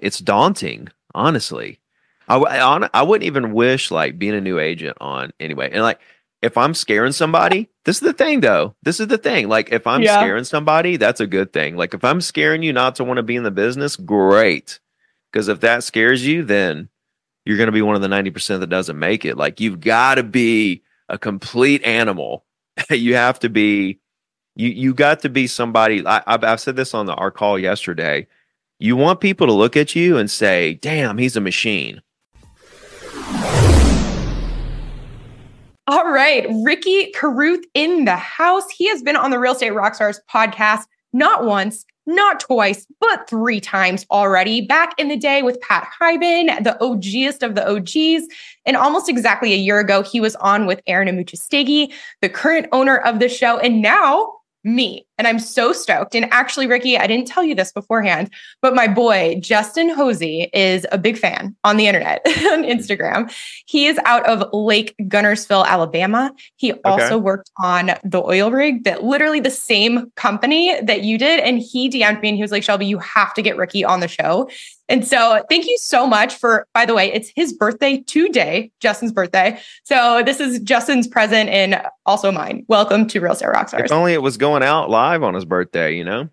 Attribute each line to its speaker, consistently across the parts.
Speaker 1: it's daunting, honestly. I, I, I wouldn't even wish like being a new agent on anyway. And like, if I'm scaring somebody, this is the thing though. This is the thing. Like, if I'm
Speaker 2: Yeah.
Speaker 1: scaring somebody, that's a good thing. Like, if I'm scaring you not to want to be in the business, great. Because if that scares you, then you're going to be one of the 90% that doesn't make it. Like, you've got to be a complete animal. you have to be, you, you got to be somebody. I, I've, I've said this on the, our call yesterday. You want people to look at you and say, damn, he's a machine.
Speaker 2: All right, Ricky Carruth in the house. He has been on the Real Estate Rockstars podcast not once, not twice, but three times already. Back in the day with Pat Hiban, the OGest of the OGs. And almost exactly a year ago, he was on with Aaron Amuchastegui, the current owner of the show. And now me. And I'm so stoked. And actually, Ricky, I didn't tell you this beforehand, but my boy, Justin Hosey, is a big fan on the internet, on mm-hmm. Instagram. He is out of Lake Guntersville, Alabama. He also worked on the oil rig that literally the same company that you did. And he DM'd me and he was like, Shelby, you have to get Ricky on the show. And so thank you so much for, by the way, it's his birthday today, Justin's birthday. So this is Justin's present and also mine. Welcome to Real Estate Rockstars.
Speaker 1: If only it was going out live on his birthday, you know?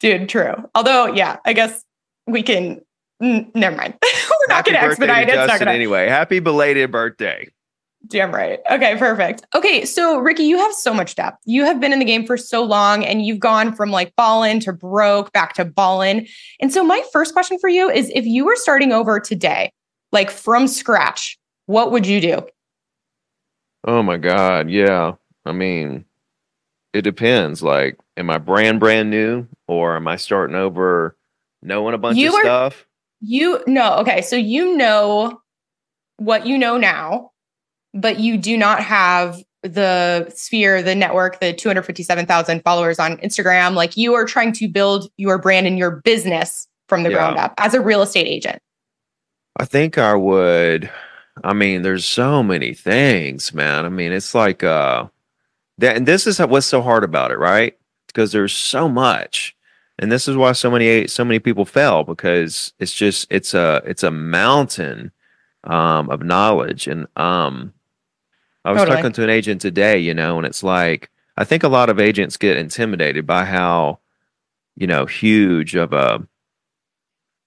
Speaker 2: Dude, true. Although, yeah, I guess we can. N- never mind. We're not going to expedite it. It's not
Speaker 1: Justin
Speaker 2: going to.
Speaker 1: anyway. Happy belated birthday.
Speaker 2: Damn right. Okay, perfect. Okay, so Ricky, you have so much depth. You have been in the game for so long and you've gone from like ballin to broke back to ballin. And so my first question for you is if you were starting over today, like from scratch, what would you do?
Speaker 1: Oh my God. Yeah. I mean, it depends. Like, am I brand brand new or am I starting over knowing a bunch
Speaker 2: You
Speaker 1: of
Speaker 2: are-
Speaker 1: stuff?
Speaker 2: You know, okay, so you know what you know now, but you do not have the sphere, the network, the 257,000 followers on Instagram. Like you are trying to build your brand and your business from the
Speaker 1: Yeah.
Speaker 2: ground up as a real estate agent.
Speaker 1: I think I would. I mean, there's so many things, man. I mean, it's like uh that and this is what's so hard about it, right? Because there's so much. And this is why so many so many people fail because it's just it's a it's a mountain um of knowledge and um I was
Speaker 2: Totally.
Speaker 1: talking to an agent today, you know, and it's like I think a lot of agents get intimidated by how you know huge of a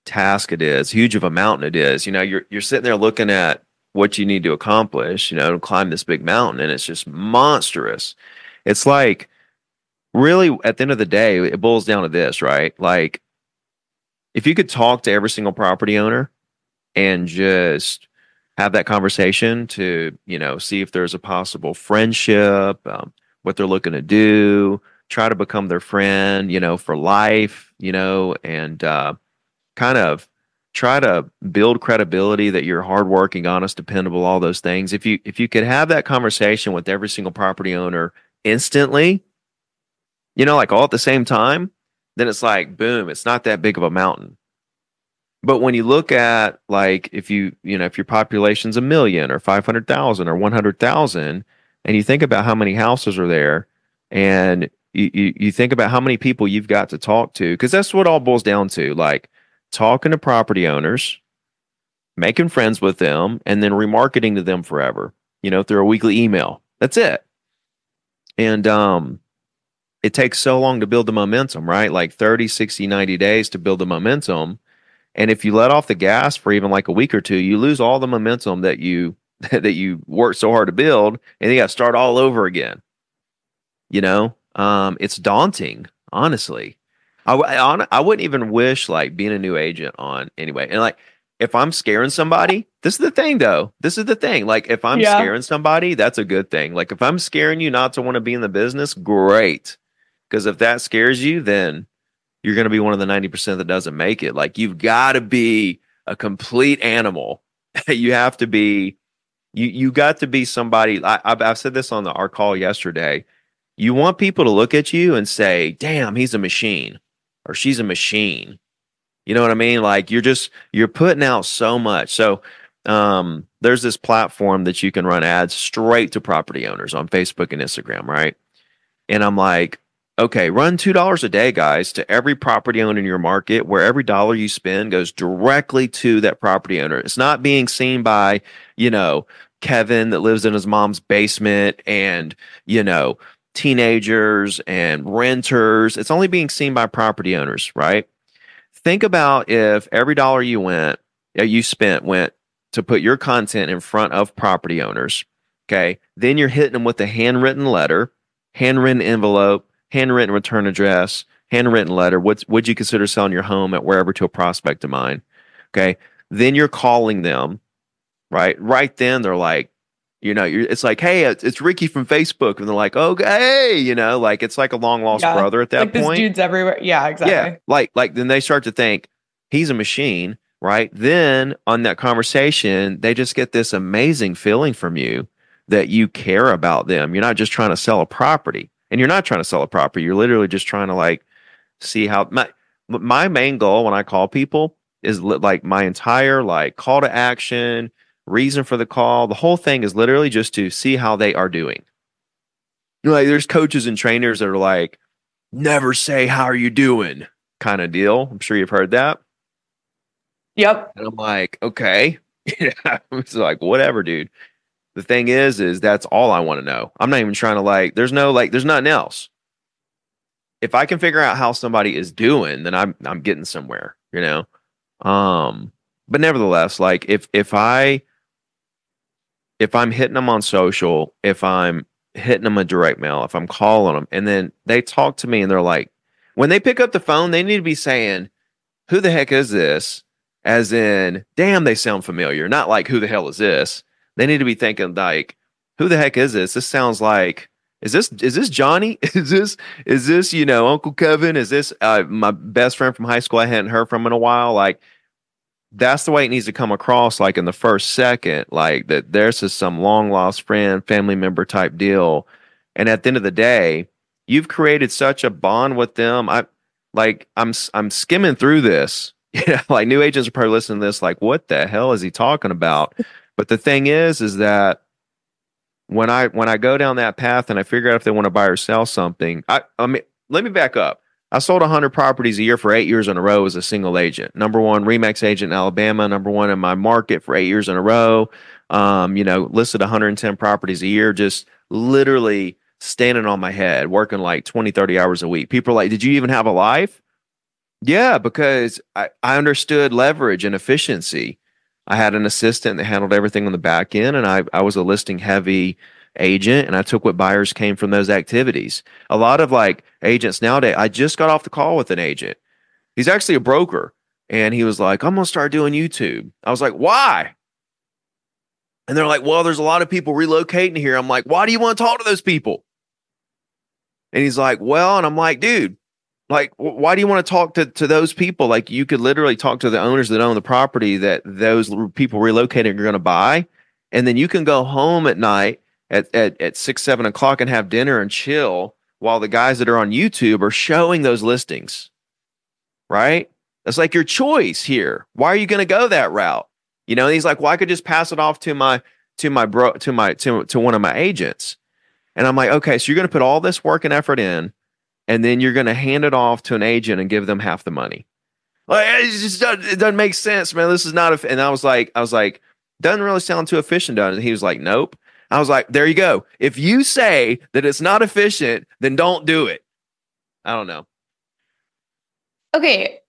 Speaker 1: task it is, huge of a mountain it is. You know, you're you're sitting there looking at what you need to accomplish, you know, to climb this big mountain, and it's just monstrous. It's like really at the end of the day, it boils down to this, right? Like if you could talk to every single property owner and just have that conversation to, you know, see if there's a possible friendship, um, what they're looking to do, try to become their friend, you know, for life, you know, and uh, kind of try to build credibility that you're hardworking, honest, dependable, all those things. If you if you could have that conversation with every single property owner instantly, you know, like all at the same time, then it's like boom, it's not that big of a mountain. But when you look at like if you you know if your population's a million or five hundred thousand or one hundred thousand, and you think about how many houses are there, and you, you you think about how many people you've got to talk to, because that's what all boils down to, like talking to property owners, making friends with them, and then remarketing to them forever. You know, through a weekly email. That's it. And um it takes so long to build the momentum, right? Like 30, 60, 90 days to build the momentum. And if you let off the gas for even like a week or two, you lose all the momentum that you that you worked so hard to build, and you got to start all over again. You know, um, it's daunting, honestly. I, hon- I wouldn't even wish like being a new agent on anyway. And like, if I'm scaring somebody, this is the thing though. This is the thing. Like, if I'm
Speaker 2: Yeah.
Speaker 1: scaring somebody, that's a good thing. Like, if I'm scaring you not to want to be in the business, great. Because if that scares you, then you're going to be one of the 90% that doesn't make it. Like, you've got to be a complete animal. you have to be, you, you got to be somebody. I, I've, I've said this on the, our call yesterday. You want people to look at you and say, damn, he's a machine or she's a machine. You know what I mean? Like you're just you're putting out so much. So um there's this platform that you can run ads straight to property owners on Facebook and Instagram, right? And I'm like, okay, run $2 a day, guys, to every property owner in your market where every dollar you spend goes directly to that property owner. It's not being seen by, you know, Kevin that lives in his mom's basement and, you know, teenagers and renters. It's only being seen by property owners, right? Think about if every dollar you went, you spent went to put your content in front of property owners. Okay. Then you're hitting them with a handwritten letter, handwritten envelope, handwritten return address, handwritten letter. What's would you consider selling your home at wherever to a prospect of mine? Okay. Then you're calling them, right? Right then they're like, you know, it's like, hey, it's, it's, Ricky from Facebook, and they're like, oh, hey, you know, like it's like a long lost yeah, brother at that
Speaker 2: like
Speaker 1: point.
Speaker 2: Dude's everywhere. Yeah, exactly. Yeah,
Speaker 1: like like then they start to think he's a machine, right? Then on that conversation, they just get this amazing feeling from you that you care about them. You're not just trying to sell a property, and you're not trying to sell a property. You're literally just trying to like see how my my main goal when I call people is like my entire like call to action reason for the call. The whole thing is literally just to see how they are doing. You know, like there's coaches and trainers that are like, never say how are you doing kind of deal. I'm sure you've heard that.
Speaker 2: Yep.
Speaker 1: And I'm like, okay. it's like, whatever, dude. The thing is, is that's all I want to know. I'm not even trying to like, there's no like, there's nothing else. If I can figure out how somebody is doing, then I'm I'm getting somewhere, you know. Um, but nevertheless, like if if I if I'm hitting them on social, if I'm hitting them a direct mail, if I'm calling them, and then they talk to me and they're like, when they pick up the phone, they need to be saying, Who the heck is this? As in, damn, they sound familiar. Not like, Who the hell is this? They need to be thinking, like, Who the heck is this? This sounds like, is this is this Johnny? Is this is this you know Uncle Kevin? Is this uh, my best friend from high school I hadn't heard from in a while? Like that's the way it needs to come across like in the first second like that there's just some long lost friend family member type deal and at the end of the day you've created such a bond with them i like i'm i'm skimming through this yeah like new agents are probably listening to this like what the hell is he talking about but the thing is is that when i when i go down that path and i figure out if they want to buy or sell something i i mean let me back up I sold 100 properties a year for eight years in a row as a single agent. Number one Remax agent in Alabama, number one in my market for eight years in a row. Um, you know, listed 110 properties a year, just literally standing on my head, working like 20, 30 hours a week. People are like, Did you even have a life? Yeah, because I, I understood leverage and efficiency. I had an assistant that handled everything on the back end, and I, I was a listing heavy agent and I took what buyers came from those activities. A lot of like agents nowadays, I just got off the call with an agent. He's actually a broker and he was like, I'm going to start doing YouTube. I was like, why? And they're like, well, there's a lot of people relocating here. I'm like, why do you want to talk to those people? And he's like, well, and I'm like, dude, like, why do you want to talk to, to those people? Like, you could literally talk to the owners that own the property that those people relocating are going to buy. And then you can go home at night at, at, at six, seven o'clock and have dinner and chill while the guys that are on YouTube are showing those listings. Right? That's like your choice here. Why are you going to go that route? You know, he's like, well, I could just pass it off to my to my bro to my to, to one of my agents. And I'm like, okay, so you're going to put all this work and effort in, and then you're going to hand it off to an agent and give them half the money. Like it just doesn't, it doesn't make sense, man. This is not a. And I was like, I was like, doesn't really sound too efficient, does it? He was like, nope. I was like, there you go. If you say that it's not efficient, then don't do it. I don't know.
Speaker 2: Okay.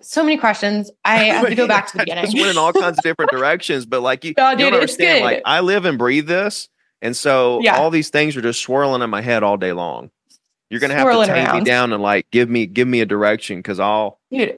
Speaker 2: So many questions. I have to go back to the beginning.
Speaker 1: Just went in all kinds of different directions, but like you, no, dude, you don't understand. Like I live and breathe this, and so yeah. all these things are just swirling in my head all day long. You're gonna have to take me down and like give me give me a direction because I'll.
Speaker 2: Dude,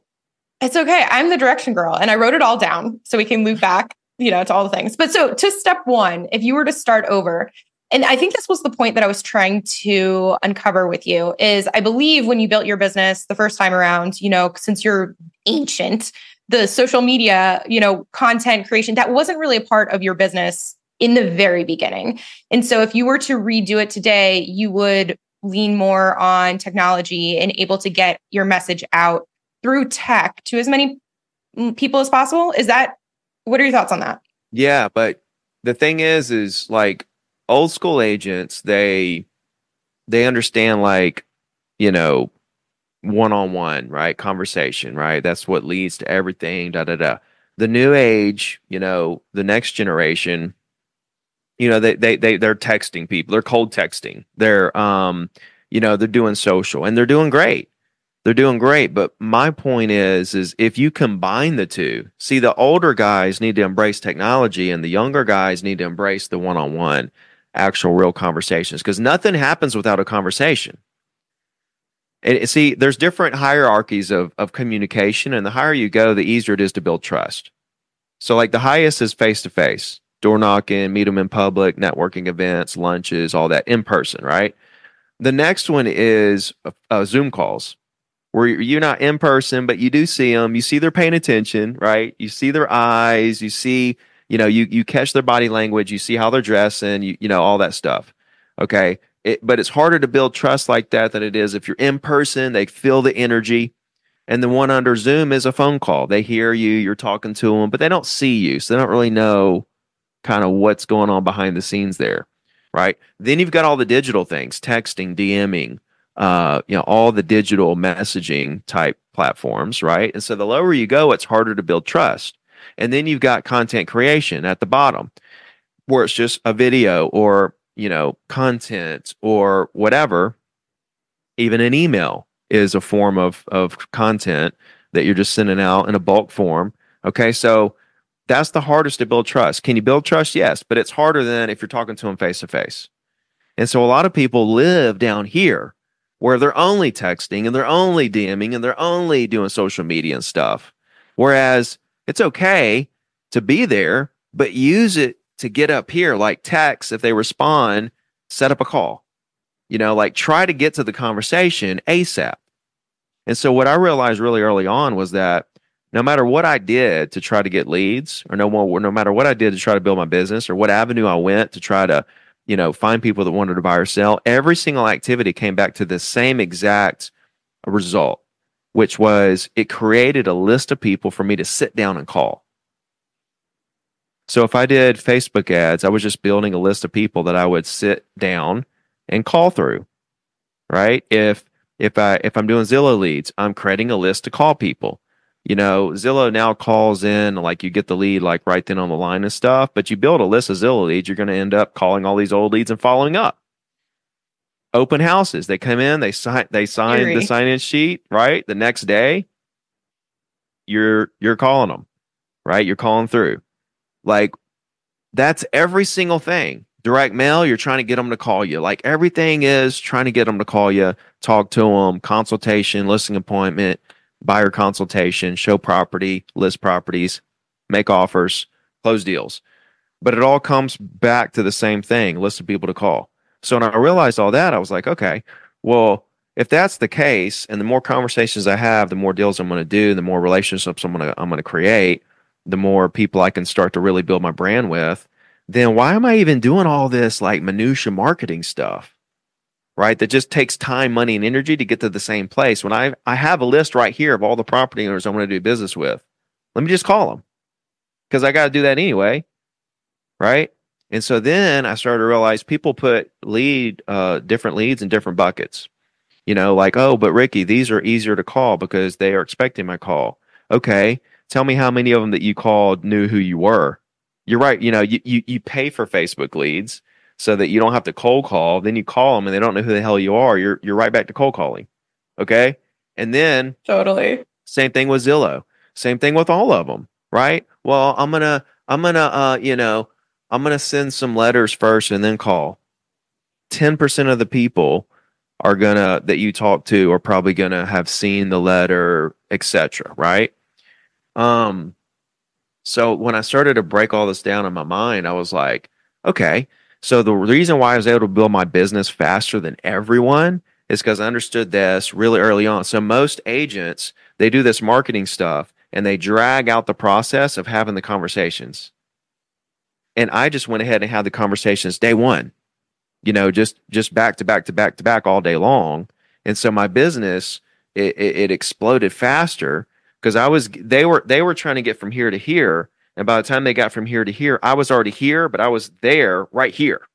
Speaker 2: it's okay. I'm the direction girl, and I wrote it all down so we can move back you know, to all the things. But so to step one, if you were to start over, and I think this was the point that I was trying to uncover with you is I believe when you built your business the first time around, you know, since you're ancient, the social media, you know, content creation, that wasn't really a part of your business in the very beginning. And so if you were to redo it today, you would lean more on technology and able to get your message out through tech to as many mm, people as possible. Is that what are your thoughts on that?
Speaker 1: Yeah, but the thing is, is like old school agents, they they understand like you know, one on one, right? Conversation, right? That's what leads to everything, da da da. The new age, you know, the next generation, you know, they they they they're texting people, they're cold texting, they're um, you know, they're doing social and they're doing great. They're doing great. But my point is, is if you combine the two, see the older guys need to embrace technology and the younger guys need to embrace the one on one actual real conversations because nothing happens without a conversation and see, there's different hierarchies of, of communication, and the higher you go, the easier it is to build trust. So, like the highest is face to face, door knocking, meet them in public, networking events, lunches, all that in person, right? The next one is uh, Zoom calls, where you're not in person, but you do see them. You see they're paying attention, right? You see their eyes. You see, you know, you you catch their body language. You see how they're dressing. You you know all that stuff. Okay, it, but it's harder to build trust like that than it is if you're in person. They feel the energy. And the one under Zoom is a phone call. They hear you, you're talking to them, but they don't see you. So they don't really know kind of what's going on behind the scenes there. Right. Then you've got all the digital things, texting, DMing, uh, you know, all the digital messaging type platforms. Right. And so the lower you go, it's harder to build trust. And then you've got content creation at the bottom where it's just a video or you know, content or whatever, even an email is a form of of content that you're just sending out in a bulk form. Okay, so that's the hardest to build trust. Can you build trust? Yes, but it's harder than if you're talking to them face to face. And so a lot of people live down here where they're only texting and they're only DMing and they're only doing social media and stuff. Whereas it's okay to be there, but use it to get up here, like text, if they respond, set up a call. You know, like try to get to the conversation ASAP. And so what I realized really early on was that no matter what I did to try to get leads, or no more, no matter what I did to try to build my business, or what avenue I went to try to, you know, find people that wanted to buy or sell, every single activity came back to the same exact result, which was it created a list of people for me to sit down and call. So if I did Facebook ads, I was just building a list of people that I would sit down and call through. Right? If if I if I'm doing Zillow leads, I'm creating a list to call people. You know, Zillow now calls in like you get the lead like right then on the line and stuff, but you build a list of Zillow leads, you're going to end up calling all these old leads and following up. Open houses, they come in, they sign they sign Eerie. the sign in sheet, right? The next day you're you're calling them, right? You're calling through. Like that's every single thing. Direct mail, you're trying to get them to call you. Like everything is trying to get them to call you, talk to them, consultation, listing appointment, buyer consultation, show property, list properties, make offers, close deals. But it all comes back to the same thing list of people to call. So when I realized all that, I was like, okay, well, if that's the case, and the more conversations I have, the more deals I'm going to do, the more relationships I'm going to I'm going to create the more people I can start to really build my brand with, then why am I even doing all this like minutia marketing stuff? Right? That just takes time, money, and energy to get to the same place. When I I have a list right here of all the property owners I want to do business with, let me just call them because I got to do that anyway. Right? And so then I started to realize people put lead uh, different leads in different buckets. You know, like, oh, but Ricky, these are easier to call because they are expecting my call. Okay. Tell me how many of them that you called knew who you were. You're right. You know, you, you, you pay for Facebook leads so that you don't have to cold call. Then you call them and they don't know who the hell you are. You're, you're right back to cold calling. Okay. And then
Speaker 2: totally
Speaker 1: same thing with Zillow. Same thing with all of them. Right. Well, I'm going to, I'm going to, uh, you know, I'm going to send some letters first and then call. 10% of the people are going to, that you talk to are probably going to have seen the letter, etc. right? Um, so when I started to break all this down in my mind, I was like, okay, so the reason why I was able to build my business faster than everyone is because I understood this really early on. So most agents, they do this marketing stuff and they drag out the process of having the conversations. And I just went ahead and had the conversations day one, you know, just just back to back to back to back all day long. And so my business it, it, it exploded faster because I was they were they were trying to get from here to here, and by the time they got from here to here, I was already here, but I was there right here.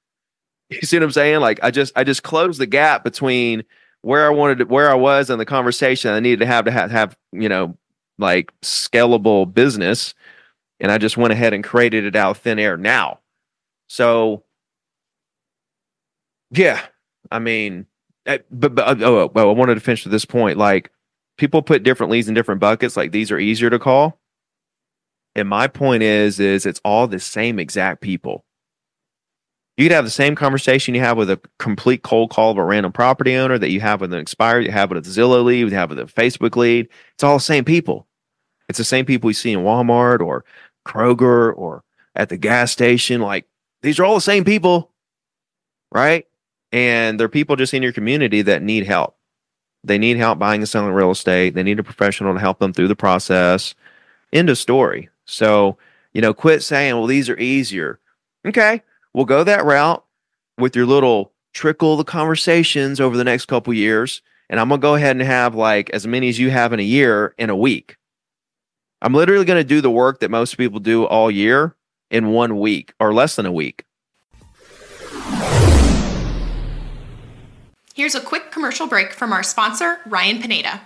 Speaker 1: You see what I'm saying? Like I just I just closed the gap between where I wanted to, where I was and the conversation. I needed to have to have, have you know like scalable business, and I just went ahead and created it out of thin air now. So yeah, I mean, I, but, but oh, well, I wanted to finish with this point. Like people put different leads in different buckets. Like these are easier to call. And my point is, is it's all the same exact people. You could have the same conversation you have with a complete cold call of a random property owner that you have with an expired, you have with a Zillow lead, you have with a Facebook lead. It's all the same people. It's the same people you see in Walmart or Kroger or at the gas station. Like these are all the same people, right? And they're people just in your community that need help. They need help buying and selling real estate. They need a professional to help them through the process. End of story. So, you know, quit saying, well, these are easier. Okay, we'll go that route with your little trickle the conversations over the next couple years. And I'm going to go ahead and have like as many as you have in a year in a week. I'm literally going to do the work that most people do all year in one week or less than a week.
Speaker 3: Here's a quick commercial break from our sponsor, Ryan Pineda.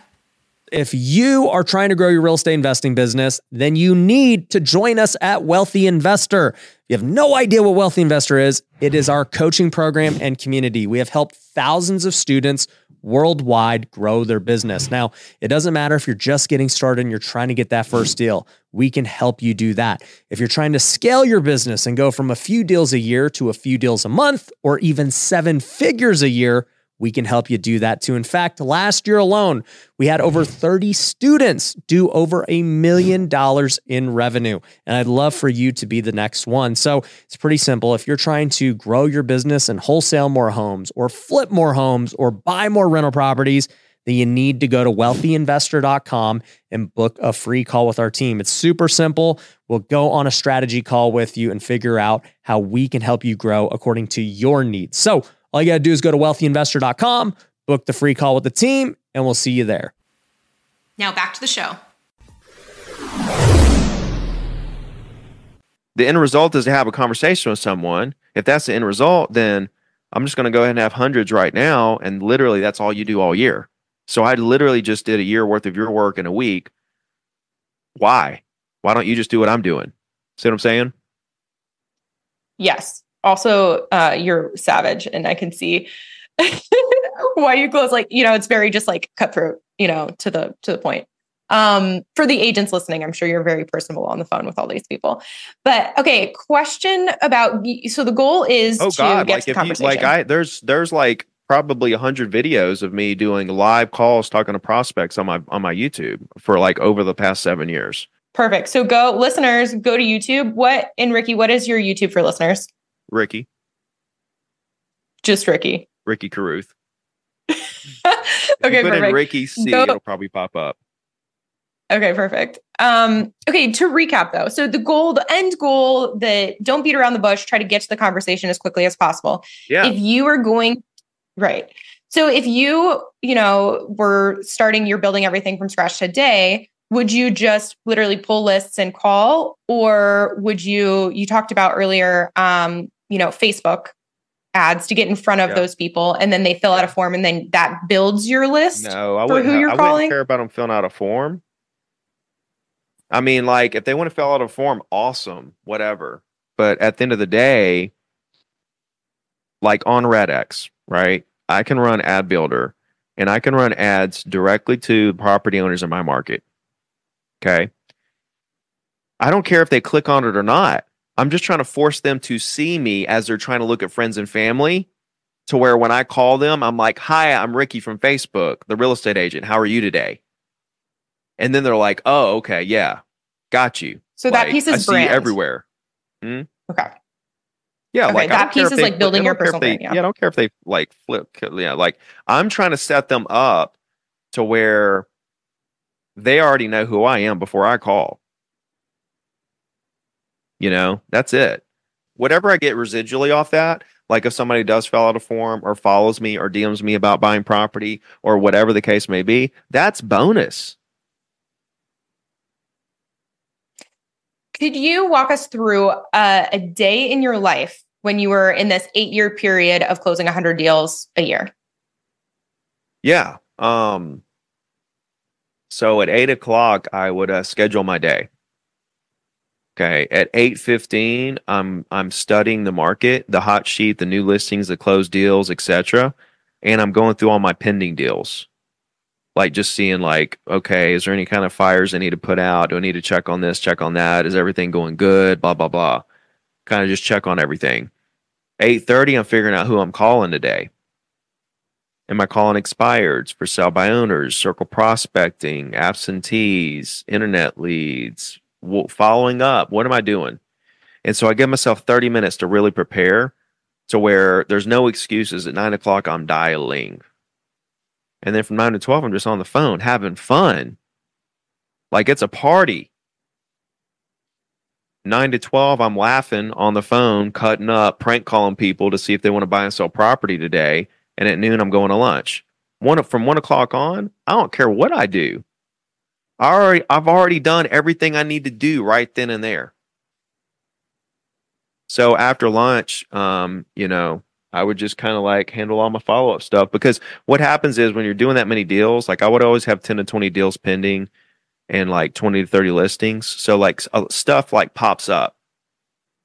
Speaker 4: If you are trying to grow your real estate investing business, then you need to join us at Wealthy Investor. You have no idea what Wealthy Investor is, it is our coaching program and community. We have helped thousands of students worldwide grow their business. Now, it doesn't matter if you're just getting started and you're trying to get that first deal. We can help you do that. If you're trying to scale your business and go from a few deals a year to a few deals a month or even seven figures a year, we can help you do that too. In fact, last year alone, we had over 30 students do over a million dollars in revenue. And I'd love for you to be the next one. So it's pretty simple. If you're trying to grow your business and wholesale more homes or flip more homes or buy more rental properties, then you need to go to wealthyinvestor.com and book a free call with our team. It's super simple. We'll go on a strategy call with you and figure out how we can help you grow according to your needs. So, all you got to do is go to wealthyinvestor.com, book the free call with the team, and we'll see you there.
Speaker 3: Now back to the show.
Speaker 1: The end result is to have a conversation with someone. If that's the end result, then I'm just going to go ahead and have hundreds right now. And literally, that's all you do all year. So I literally just did a year worth of your work in a week. Why? Why don't you just do what I'm doing? See what I'm saying?
Speaker 2: Yes also uh, you're savage and i can see why you close like you know it's very just like cutthroat you know to the to the point. Um for the agents listening i'm sure you're very personable on the phone with all these people. But okay question about so the goal is
Speaker 1: oh
Speaker 2: to
Speaker 1: god
Speaker 2: get
Speaker 1: like if you like i there's there's like probably a hundred videos of me doing live calls talking to prospects on my on my youtube for like over the past seven years.
Speaker 2: Perfect. So go listeners go to youtube. What and ricky what is your youtube for listeners
Speaker 1: ricky
Speaker 2: just ricky
Speaker 1: ricky carruth
Speaker 2: okay
Speaker 1: put in ricky c
Speaker 2: Go-
Speaker 1: it'll probably pop up
Speaker 2: Okay, perfect. Um, okay, to recap though, so the goal, the end goal, that don't beat around the bush, try to get to the conversation as quickly as possible.
Speaker 1: yeah
Speaker 2: If you are going right. So if you, you know, were starting, you're building everything from scratch today, would you just literally pull lists and call? Or would you, you talked about earlier, um, you know, Facebook ads to get in front of
Speaker 1: Yeah.
Speaker 2: those people and then they fill out a form and then that builds your list?
Speaker 1: No, I
Speaker 2: for who you're
Speaker 1: I
Speaker 2: calling?
Speaker 1: wouldn't care about them filling out a form. I mean, like if they want to fill out a form, awesome, whatever. But at the end of the day, like on RedX, right? I can run Ad Builder, and I can run ads directly to property owners in my market. Okay. I don't care if they click on it or not. I'm just trying to force them to see me as they're trying to look at friends and family to where when I call them, I'm like, Hi, I'm Ricky from Facebook, the real estate agent. How are you today? And then they're like, Oh, okay, yeah, got you.
Speaker 2: So that
Speaker 1: Like,
Speaker 2: piece
Speaker 1: I
Speaker 2: is
Speaker 1: see
Speaker 2: brand.
Speaker 1: you everywhere. Hmm?
Speaker 2: Okay.
Speaker 1: Yeah,
Speaker 2: Okay,
Speaker 1: like
Speaker 2: that piece is like building your
Speaker 1: don't care if
Speaker 2: personal
Speaker 1: they-
Speaker 2: brand, yeah.
Speaker 1: I don't care if they like flip. Yeah, like I'm trying to set them up to where they already know who I am before I call. You know, that's it. Whatever I get residually off that, like if somebody does fill out a form or follows me or DMs me about buying property or whatever the case may be, that's bonus.
Speaker 2: Could you walk us through uh, a day in your life when you were in this eight year period of closing 100 deals a year?
Speaker 1: Yeah. Um, so at eight o'clock, I would uh, schedule my day. Okay. At eight fifteen, I'm I'm studying the market, the hot sheet, the new listings, the closed deals, etc. And I'm going through all my pending deals. Like just seeing like, okay, is there any kind of fires I need to put out? Do I need to check on this, check on that? Is everything going good? Blah blah blah. Kind of just check on everything. Eight thirty, I'm figuring out who I'm calling today. Am I calling expireds for sale by owners, circle prospecting, absentees, internet leads, following up? What am I doing? And so I give myself 30 minutes to really prepare to where there's no excuses. At nine o'clock, I'm dialing. And then from nine to 12, I'm just on the phone having fun. Like it's a party. Nine to 12, I'm laughing on the phone, cutting up, prank calling people to see if they want to buy and sell property today and at noon I'm going to lunch. One from one o'clock on, I don't care what I do. I already I've already done everything I need to do right then and there. So after lunch, um, you know, I would just kind of like handle all my follow up stuff because what happens is when you're doing that many deals, like I would always have 10 to 20 deals pending and like 20 to 30 listings. So like uh, stuff like pops up,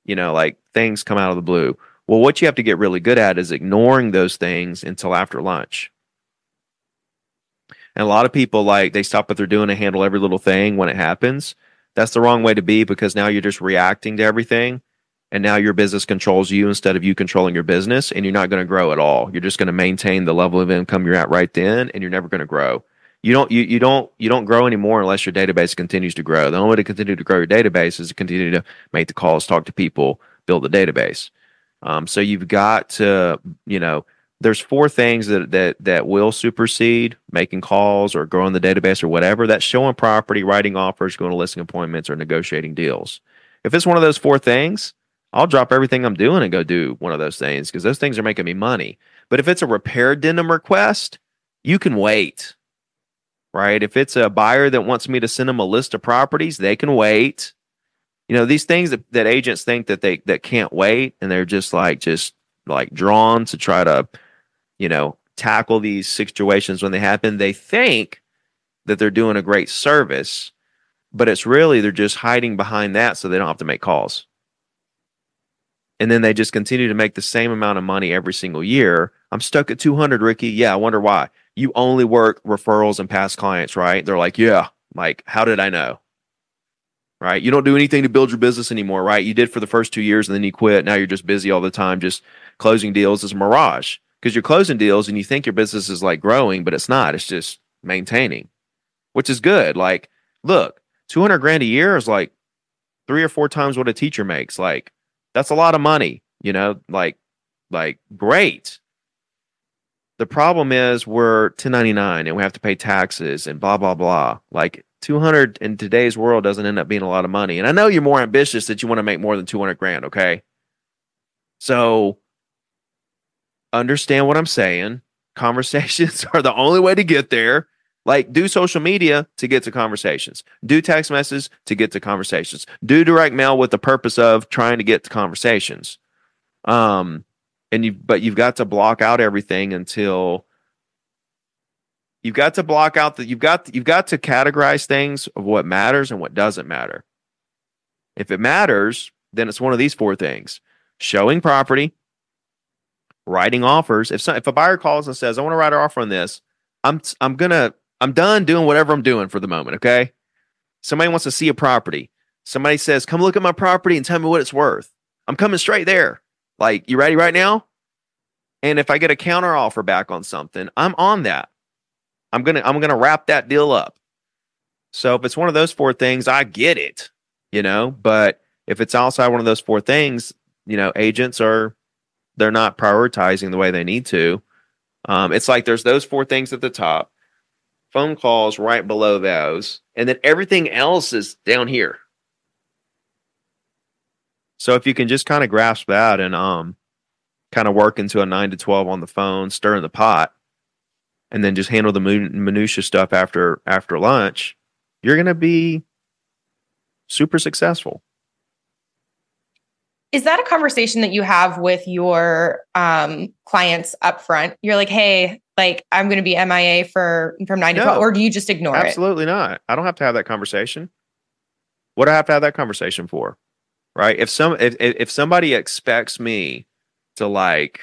Speaker 1: you know, like things come out of the blue. Well, what you have to get really good at is ignoring those things until after lunch. And a lot of people like they stop what they're doing to handle every little thing when it happens. That's the wrong way to be because now you're just reacting to everything. And now your business controls you instead of you controlling your business. And you're not going to grow at all. You're just going to maintain the level of income you're at right then, and you're never going to grow. You don't you, you don't you don't grow anymore unless your database continues to grow. The only way to continue to grow your database is to continue to make the calls, talk to people, build the database. Um, so you've got to, you know, there's four things that that that will supersede making calls or growing the database or whatever. That's showing property, writing offers, going to listing appointments, or negotiating deals. If it's one of those four things, I'll drop everything I'm doing and go do one of those things because those things are making me money. But if it's a repair addendum request, you can wait. Right? If it's a buyer that wants me to send them a list of properties, they can wait you know these things that, that agents think that they that can't wait and they're just like just like drawn to try to you know tackle these situations when they happen. They think that they're doing a great service but it's really they're just hiding behind that so they don't have to make calls. And then they just continue to make the same amount of money every single year. I'm stuck at 200 ricky. Yeah i wonder why. You only work referrals and past clients right? They're like yeah like how did i know? Right? You don't do anything to build your business anymore, right? You did for the first two years and then you quit. Now you're just busy all the time, just closing deals. Is a mirage because you're closing deals and you think your business is like growing, but it's not. It's just maintaining, which is good. Like, look, 200 grand a year is like three or four times what a teacher makes. Like, that's a lot of money, you know, like, like great. The problem is we're 1099 and we have to pay taxes and blah, blah, blah. Like, 200 in today's world doesn't end up being a lot of money. And I know you're more ambitious that you want to make more than 200 grand, okay? So understand what I'm saying. Conversations are the only way to get there. Like do social media to get to conversations. Do text messages to get to conversations. Do direct mail with the purpose of trying to get to conversations. Um and you but you've got to block out everything until You've got to block out that you've got you've got to categorize things of what matters and what doesn't matter. If it matters, then it's one of these four things: showing property, writing offers. If some, if a buyer calls and says, "I want to write an offer on this," I'm I'm gonna I'm done doing whatever I'm doing for the moment. Okay. Somebody wants to see a property. Somebody says, "Come look at my property and tell me what it's worth." I'm coming straight there. Like, you ready right now? And if I get a counter offer back on something, I'm on that. I'm gonna I'm gonna wrap that deal up. So if it's one of those four things, I get it, you know. But if it's outside one of those four things, you know, agents are they're not prioritizing the way they need to. Um, it's like there's those four things at the top, phone calls right below those, and then everything else is down here. So if you can just kind of grasp that and um, kind of work into a nine to twelve on the phone, stir in the pot, and then just handle the minutia stuff after after lunch, you're to be super successful.
Speaker 2: Is that a conversation that you have with your um, clients up front? You're like, hey, like I'm going to be MIA for from nine to
Speaker 1: No.
Speaker 2: twelve, or do you just ignore it?
Speaker 1: Absolutely not. I don't have to have that conversation. What do I have to have that conversation for? Right? If some if if somebody expects me to like,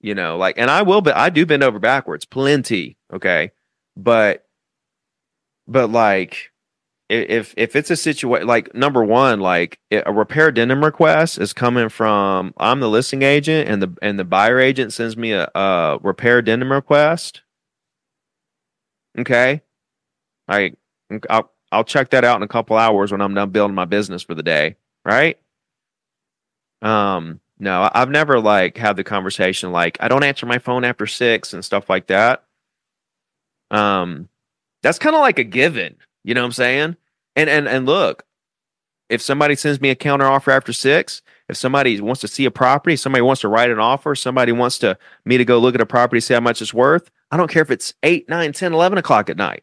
Speaker 1: you know, like and I will but I do bend over backwards plenty, okay? But but like if if it's a situation like number one, like a repair addendum request is coming from I'm the listing agent and the and the buyer agent sends me a, a repair addendum request. Okay. I I'll I'll check that out in a couple hours when I'm done building my business for the day, right? Um, no, I've never like had the conversation like I don't answer my phone after six and stuff like that. Um, that's kind of like a given, you know what I'm saying? And and and look, if somebody sends me a counter offer after six, if somebody wants to see a property, somebody wants to write an offer, somebody wants to me to go look at a property, see how much it's worth. I don't care if it's 8, 9, 10, 11 o'clock at night.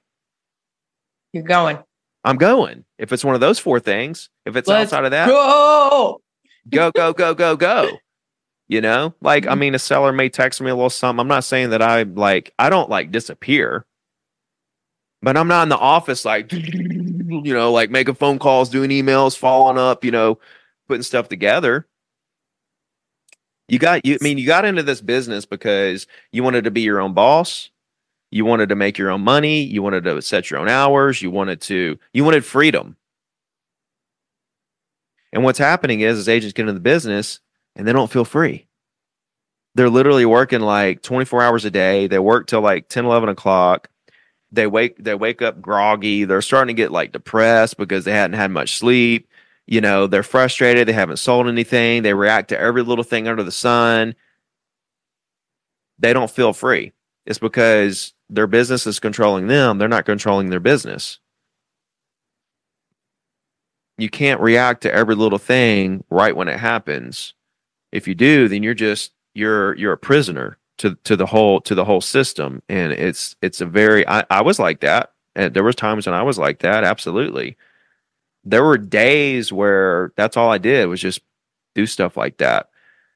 Speaker 2: You're going.
Speaker 1: I'm going. If it's one of those four things, if it's
Speaker 2: Let's
Speaker 1: outside of that,
Speaker 2: Go.
Speaker 1: go, go, go, go, go. You know, like, I
Speaker 2: Mhm.
Speaker 1: mean, a seller may text me a little something. I'm not saying that I like, I don't like disappear, but I'm not in the office like, you know, like making phone calls, doing emails, following up, you know, putting stuff together. You got, you, I mean, you got into this business because you wanted to be your own boss. You wanted to make your own money. You wanted to set your own hours. You wanted to, you wanted freedom. And what's happening is, is agents get into the business and they don't feel free. They're literally working like 24 hours a day. They work till like 10, 11 o'clock. They wake, they wake up groggy. They're starting to get like depressed because they hadn't had much sleep. You know, they're frustrated. They haven't sold anything. They react to every little thing under the sun. They don't feel free. It's because their business is controlling them. They're not controlling their business you can't react to every little thing right when it happens. If you do, then you're just you're you're a prisoner to to the whole to the whole system, and it's it's a very I, I was like that, and there was times when I was like that. Absolutely, there were days where that's all I did was just do stuff like that,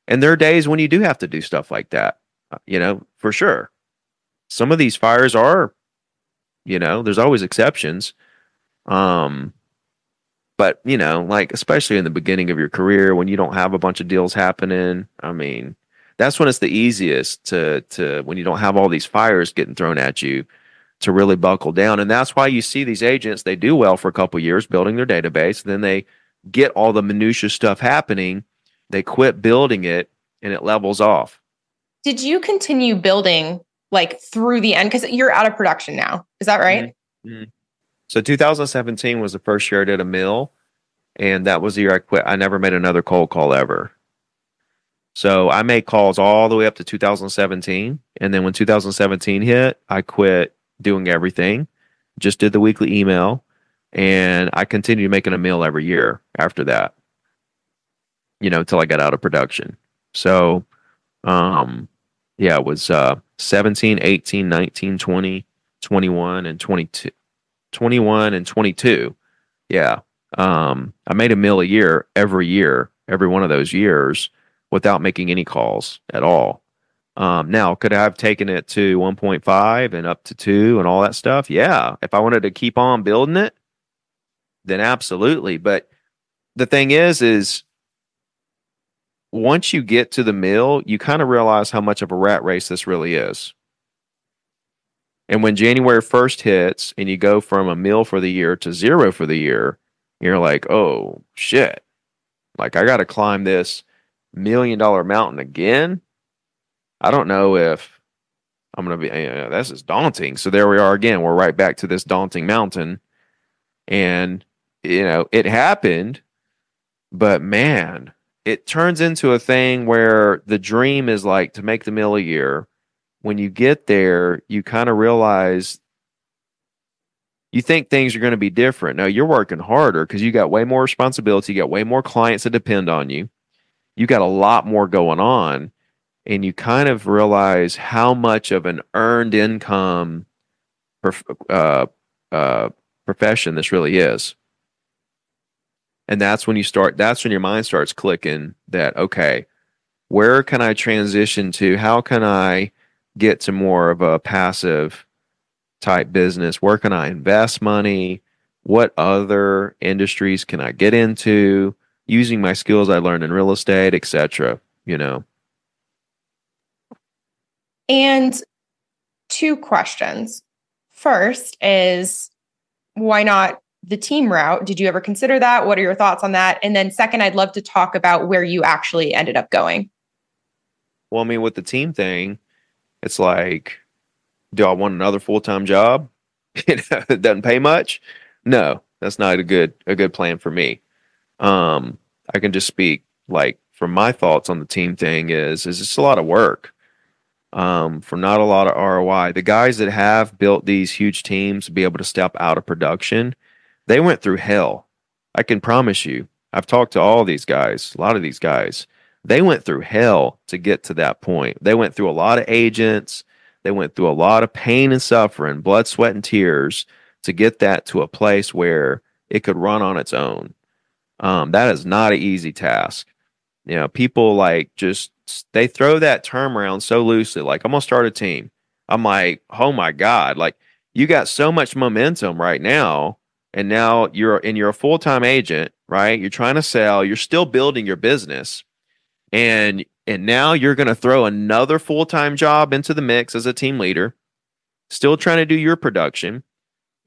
Speaker 1: and there are days when you do have to do stuff like that. uh, You know, for sure. Some of these fires are, you know, there's always exceptions. Um, but you know like especially in the beginning of your career when you don't have a bunch of deals happening i mean that's when it's the easiest to to when you don't have all these fires getting thrown at you to really buckle down and that's why you see these agents they do well for a couple years building their database then they get all the minutia stuff happening they quit building it and it levels off
Speaker 2: Did you continue building like through the end? Because you're out of production now. Is that right? Mm-hmm. Mm-hmm.
Speaker 1: So 2017 was the first year I did a mill, and that was the year I quit. I never made another cold call ever. So I made calls all the way up to 2017, and then when 2017 hit, I quit doing everything. Just did the weekly email, and I continued making a mill every year after that. You know, until I got out of production. So, um, yeah, it was uh 17, 18, 19, 20, 21, and 22. 21 and 22. Yeah. Um, I made a mill a year every year, every one of those years without making any calls at all. Um, now, could I have taken it to 1.5 and up to two and all that stuff? Yeah. If I wanted to keep on building it, then absolutely. But the thing is, is once you get to the mill, you kind of realize how much of a rat race this really is. And when January 1st hits and you go from a mill for the year to zero for the year, you're like, oh shit. Like I gotta climb this million dollar mountain again. I don't know if I'm gonna be uh, this is daunting. So there we are again. We're right back to this daunting mountain. And you know, it happened, but man, it turns into a thing where the dream is like to make the mill a year when you get there, you kind of realize you think things are going to be different. No, you're working harder because you got way more responsibility, you got way more clients that depend on you. You got a lot more going on, and you kind of realize how much of an earned income uh, uh, profession this really is. And that's when you start, that's when your mind starts clicking that, okay, where can I transition to? How can I get to more of a passive type business? Where can I invest money? What other industries can I get into using my skills I learned in real estate, etc. You know.
Speaker 2: And two questions. First is why not the team route? Did you ever consider that? What are your thoughts on that? And then second, I'd love to talk about where you actually ended up going.
Speaker 1: Well, I mean, with the team thing, it's like, do I want another full time job? it doesn't pay much. No, that's not a good a good plan for me. Um, I can just speak like from my thoughts on the team thing is is it's a lot of work. Um, for not a lot of ROI. The guys that have built these huge teams to be able to step out of production, they went through hell. I can promise you. I've talked to all these guys, a lot of these guys. They went through hell to get to that point. They went through a lot of agents. They went through a lot of pain and suffering, blood, sweat, and tears to get that to a place where it could run on its own. Um, that is not an easy task. You know, people like just they throw that term around so loosely, like I'm gonna start a team. I'm like, oh my God, like you got so much momentum right now, and now you're and you're a full-time agent, right? You're trying to sell, you're still building your business, and and now you're gonna throw another full-time job into the mix as a team leader, still trying to do your production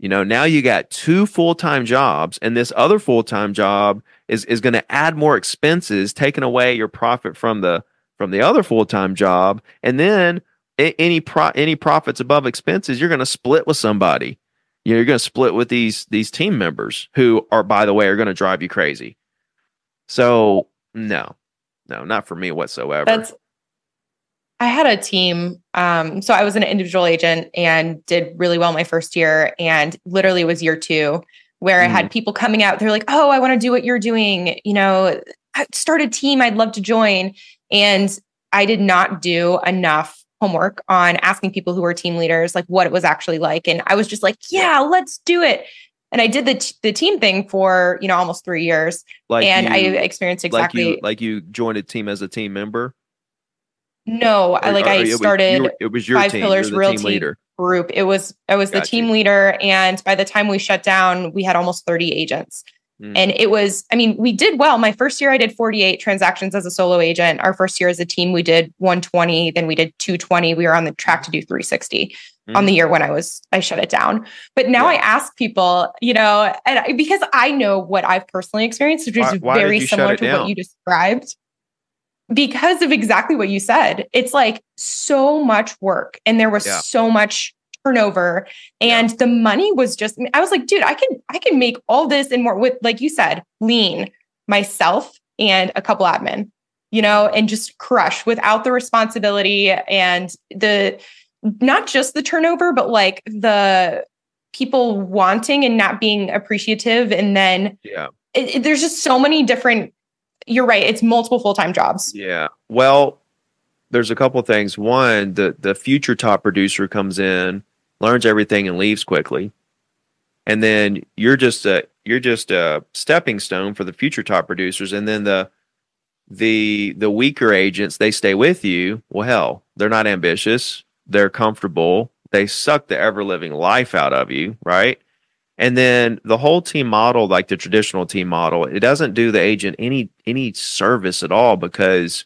Speaker 1: you know, now you got two full-time jobs and this other full-time job is is going to add more expenses, taking away your profit from the from the other full-time job and then any pro, any profits above expenses you're going to split with somebody. You know, you're going to split with these these team members who are by the way are going to drive you crazy. So, no. No, not for me whatsoever.
Speaker 2: That's I had a team. Um, so I was an individual agent and did really well my first year. And literally was year two where mm. I had mm. people coming out. They're like, oh, I want to do what you're doing. You know, start a team. I'd love to join. And I did not do enough homework on asking people who were team leaders, like what it was actually like. And I was just like, yeah, let's do it. And I did the t- the team thing for you know almost three years, like and you, I experienced exactly
Speaker 1: like you, like you joined a team as a team member.
Speaker 2: No, I like or, I started.
Speaker 1: Was, it was your
Speaker 2: Five
Speaker 1: team.
Speaker 2: Pillars Realty
Speaker 1: leader.
Speaker 2: Group. It was I was the team leader, and by the time we shut down, we had almost thirty agents. Mm. And it was, I mean, we did well. My first year, I did 48 transactions as a solo agent. Our first year as a team, we did 120, then we did 220. We were on the track to do 360 mm. on the year when I was, I shut it down. But now yeah. I ask people, you know, and I, because I know what I've personally experienced, which is why, very similar to what you described because of exactly what you said. It's like so much work and there was yeah. so much turnover and yeah. the money was just I was like, dude, I can I can make all this and more with like you said, lean myself and a couple admin, you know, and just crush without the responsibility and the not just the turnover, but like the people wanting and not being appreciative and then
Speaker 1: yeah.
Speaker 2: It, it, there's just so many different you're right. It's multiple full time jobs.
Speaker 1: Yeah. Well, there's a couple things. One, the the future top producer comes in, learns everything, and leaves quickly, and then you're just a you're just a stepping stone for the future top producers. And then the the the weaker agents they stay with you. Well, hell, they're not ambitious. They're comfortable. They suck the ever living life out of you, right? And then the whole team model, like the traditional team model, it doesn't do the agent any any service at all because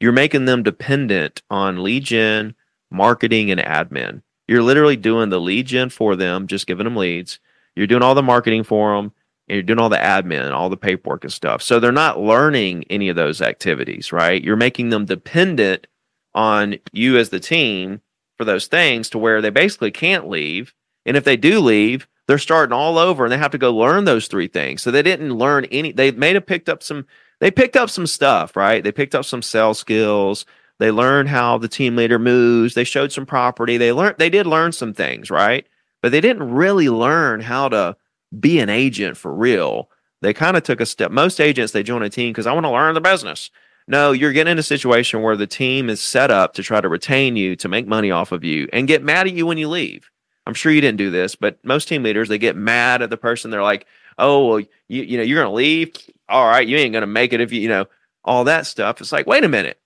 Speaker 1: you're making them dependent on lead gen, marketing, and admin. You're literally doing the lead gen for them, just giving them leads. You're doing all the marketing for them, and you're doing all the admin, all the paperwork and stuff. So they're not learning any of those activities, right? You're making them dependent on you as the team for those things to where they basically can't leave. And if they do leave, they're starting all over and they have to go learn those three things. So they didn't learn any, they may have picked up some, they picked up some stuff, right? They picked up some sales skills. They learned how the team leader moves. They showed some property. They learned, they did learn some things, right? But they didn't really learn how to be an agent for real. They kind of took a step. Most agents, they join a team because I want to learn the business. No, you're getting in a situation where the team is set up to try to retain you, to make money off of you, and get mad at you when you leave. I'm sure you didn't do this, but most team leaders they get mad at the person. They're like, "Oh, well, you you know you're to leave. All right, you ain't to make it if you you know all that stuff." It's like, wait a minute.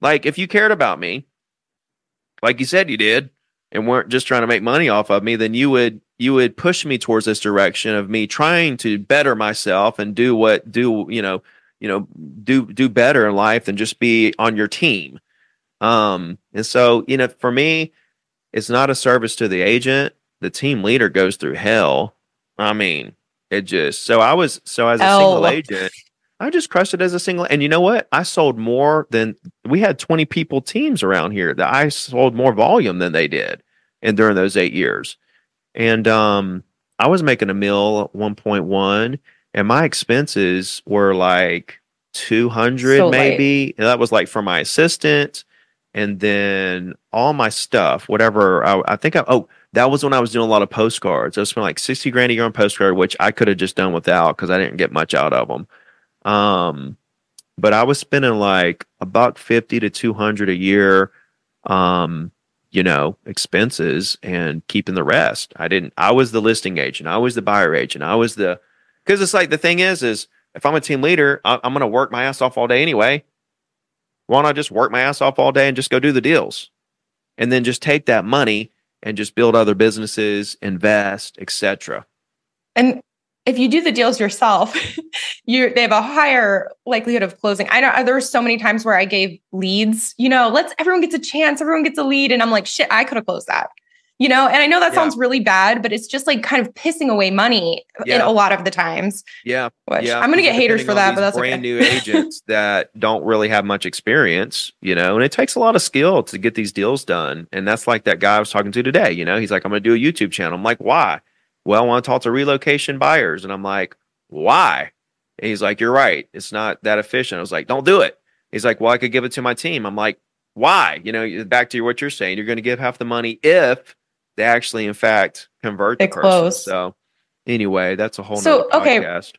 Speaker 1: Like if you cared about me, like you said you did, and weren't just trying to make money off of me, then you would you would push me towards this direction of me trying to better myself and do what do you know you know do do better in life than just be on your team. Um, and so you know, for me, it's not a service to the agent. The team leader goes through hell. I mean, it just so I was so as a single agent, I just crushed it as a single. And you know what? I sold more than we had 20 people teams around here that I sold more volume than they did. And during those eight years. And um I was making a mill at 1.1 and my expenses were like 200
Speaker 2: So
Speaker 1: maybe. And that was like for my assistant and then all my stuff, whatever I, I think I oh that was when I was doing a lot of postcards. I was spent like 60 grand a year on postcard, which I could have just done without because I didn't get much out of them. Um, but I was spending like a buck 50 to 200 a year, um, you know, expenses and keeping the rest. I didn't, I was the listing agent. I was the buyer agent. I was the, because it's like the thing is, is if I'm a team leader, I, I'm going to work my ass off all day anyway. Why don't I just work my ass off all day and just go do the deals? And then just take that money and just build other businesses, invest, etc.
Speaker 2: And if you do the deals yourself, you they have a higher likelihood of closing. I know there were so many times where I gave leads, you know, let's everyone gets a chance, everyone gets a lead. And I'm like, shit, I could have closed that. You know, and I know that
Speaker 1: Yeah.
Speaker 2: sounds really bad, but it's just like kind of pissing away money in a lot of the times.
Speaker 1: Yeah,
Speaker 2: Which
Speaker 1: yeah.
Speaker 2: I'm gonna get haters for that, but that's
Speaker 1: brand
Speaker 2: okay.
Speaker 1: new agents that don't really have much experience, you know, and it takes a lot of skill to get these deals done. And that's like that guy I was talking to today. You know, he's like, I'm going to do a YouTube channel. I'm like, why? Well, I want to talk to relocation buyers, and I'm like, why? And he's like, you're right. It's not that efficient. I was like, don't do it. He's like, well, I could give it to my team. I'm like, why? You know, back to what you're saying, you're going to give half the money if they actually, in fact, convert
Speaker 2: They
Speaker 1: the person.
Speaker 2: close.
Speaker 1: So, anyway, that's a whole
Speaker 2: So,
Speaker 1: nother
Speaker 2: okay.
Speaker 1: podcast.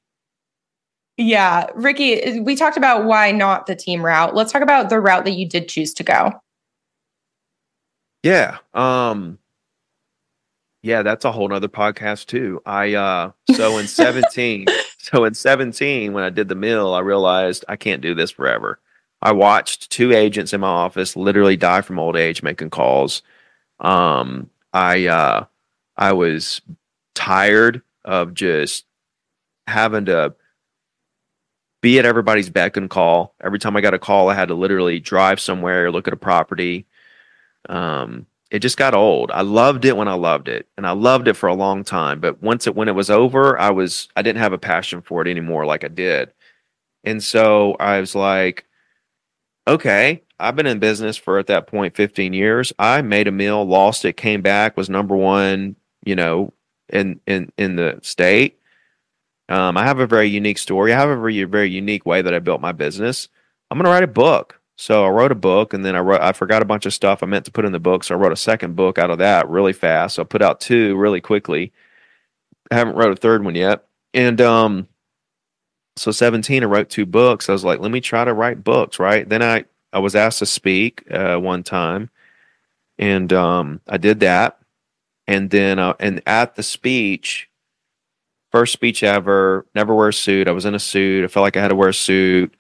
Speaker 2: Yeah. Ricky, we talked about why not the team route. Let's talk about the route that you did choose to go.
Speaker 1: Yeah. Um yeah, that's a whole nother podcast too. I uh so in 17, so in 17 when I did the mill, I realized I can't do this forever. I watched two agents in my office literally die from old age making calls. Um I uh I was tired of just having to be at everybody's beck and call. Every time I got a call, I had to literally drive somewhere, or look at a property. Um, it just got old. I loved it when I loved it, and I loved it for a long time. But once it when it was over, I was I didn't have a passion for it anymore like I did. And so I was like, okay, I've been in business for at that point 15 years. I made a meal, lost it, came back, was number one, you know, in in in the state. Um, I have a very unique story. I have a very very unique way that I built my business. I'm gonna write a book. So I wrote a book, and then I wrote. I forgot a bunch of stuff I meant to put in the book, so I wrote a second book out of that really fast. So I put out two really quickly. I haven't wrote a third one yet, and um, so 17, I wrote two books. I was like, let me try to write books, right? Then I I was asked to speak uh, one time, and um, I did that, and then uh, and at the speech, first speech ever, never wear a suit. I was in a suit. I felt like I had to wear a suit,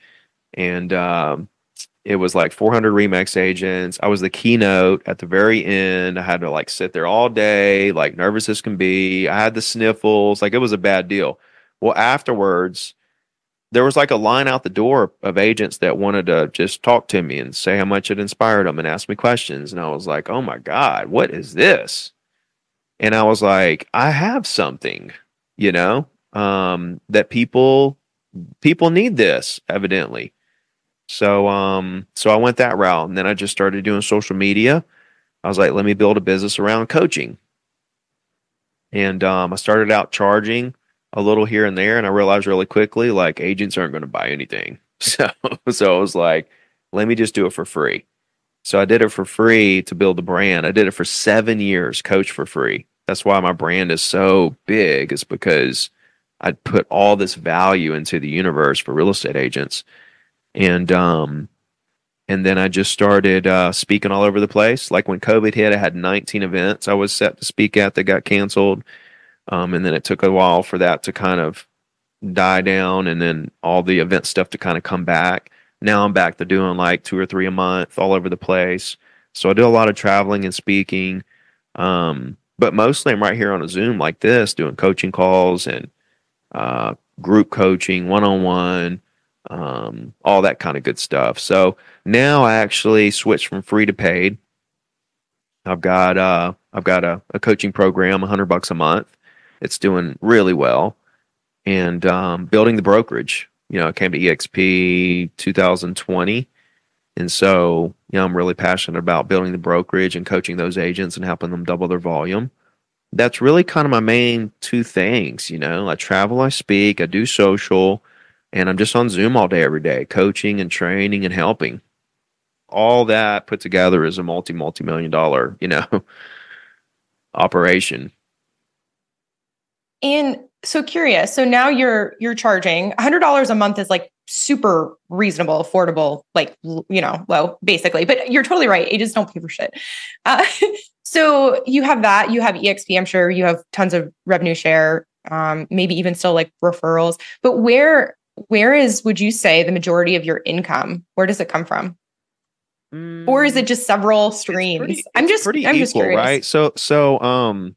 Speaker 1: and um, it was like 400 Remax agents. I was the keynote at the very end. I had to like sit there all day, like nervous as can be. I had the sniffles, like it was a bad deal. Well, afterwards, there was like a line out the door of agents that wanted to just talk to me and say how much it inspired them and ask me questions. And I was like, oh my God, what is this? And I was like, I have something, you know, um, that people people need this evidently. So um so I went that route and then I just started doing social media. I was like, let me build a business around coaching. And um I started out charging a little here and there and I realized really quickly like agents aren't going to buy anything. So so I was like, let me just do it for free. So I did it for free to build the brand. I did it for 7 years coach for free. That's why my brand is so big is because I put all this value into the universe for real estate agents and um and then I just started uh, speaking all over the place. Like when COVID hit, I had 19 events I was set to speak at that got canceled, um, and then it took a while for that to kind of die down, and then all the event stuff to kind of come back. Now I'm back to doing like two or three a month all over the place. So I do a lot of traveling and speaking. Um, but mostly I'm right here on a Zoom like this, doing coaching calls and uh, group coaching, one on one, all that kind of good stuff. So now I actually switched from free to paid. I've got uh, I've got a, a coaching program, hundred bucks a month. It's doing really well, and um, building the brokerage. You know, I came to EXP 2020, and so you know I'm really passionate about building the brokerage and coaching those agents and helping them double their volume. That's really kind of my main two things. You know, I travel, I speak, I do social, and I'm just on Zoom all day, every day, coaching and training and helping. All that put together is a multi multi million dollar, you know, operation.
Speaker 2: And so curious. So now you're you're charging $100 a month is like super reasonable, affordable, like you know, low basically. But you're totally right. Agents don't pay for shit. Uh, so you have that. You have EXP. I'm sure you have tons of revenue share. Um, maybe even still like referrals. But where where is would you say the majority of your income? Where does it come from? Mm, or is it just several streams? Pretty, I'm just pretty I'm equal, just curious.
Speaker 1: right? So so um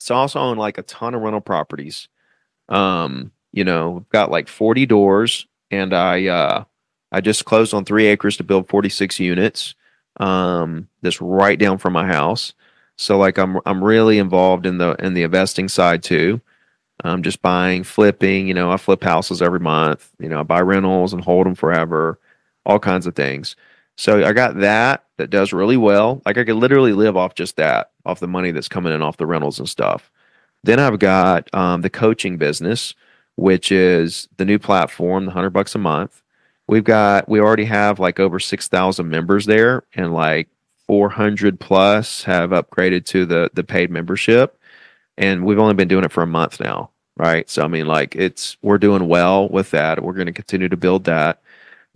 Speaker 1: so I also own like a ton of rental properties. Um, you know, got like 40 doors, and I uh I just closed on three acres to build 46 units. Um, that's right down from my house. So like I'm I'm really involved in the in the investing side too. I'm just buying, flipping. You know, I flip houses every month. You know, I buy rentals and hold them forever, all kinds of things. So I got that that does really well. Like I could literally live off just that, off the money that's coming in off the rentals and stuff. Then I've got um, the coaching business, which is the new platform, the hundred bucks a month. We've got we already have like over six thousand members there, and like four hundred plus have upgraded to the the paid membership. And we've only been doing it for a month now, right? So I mean, like it's we're doing well with that. We're going to continue to build that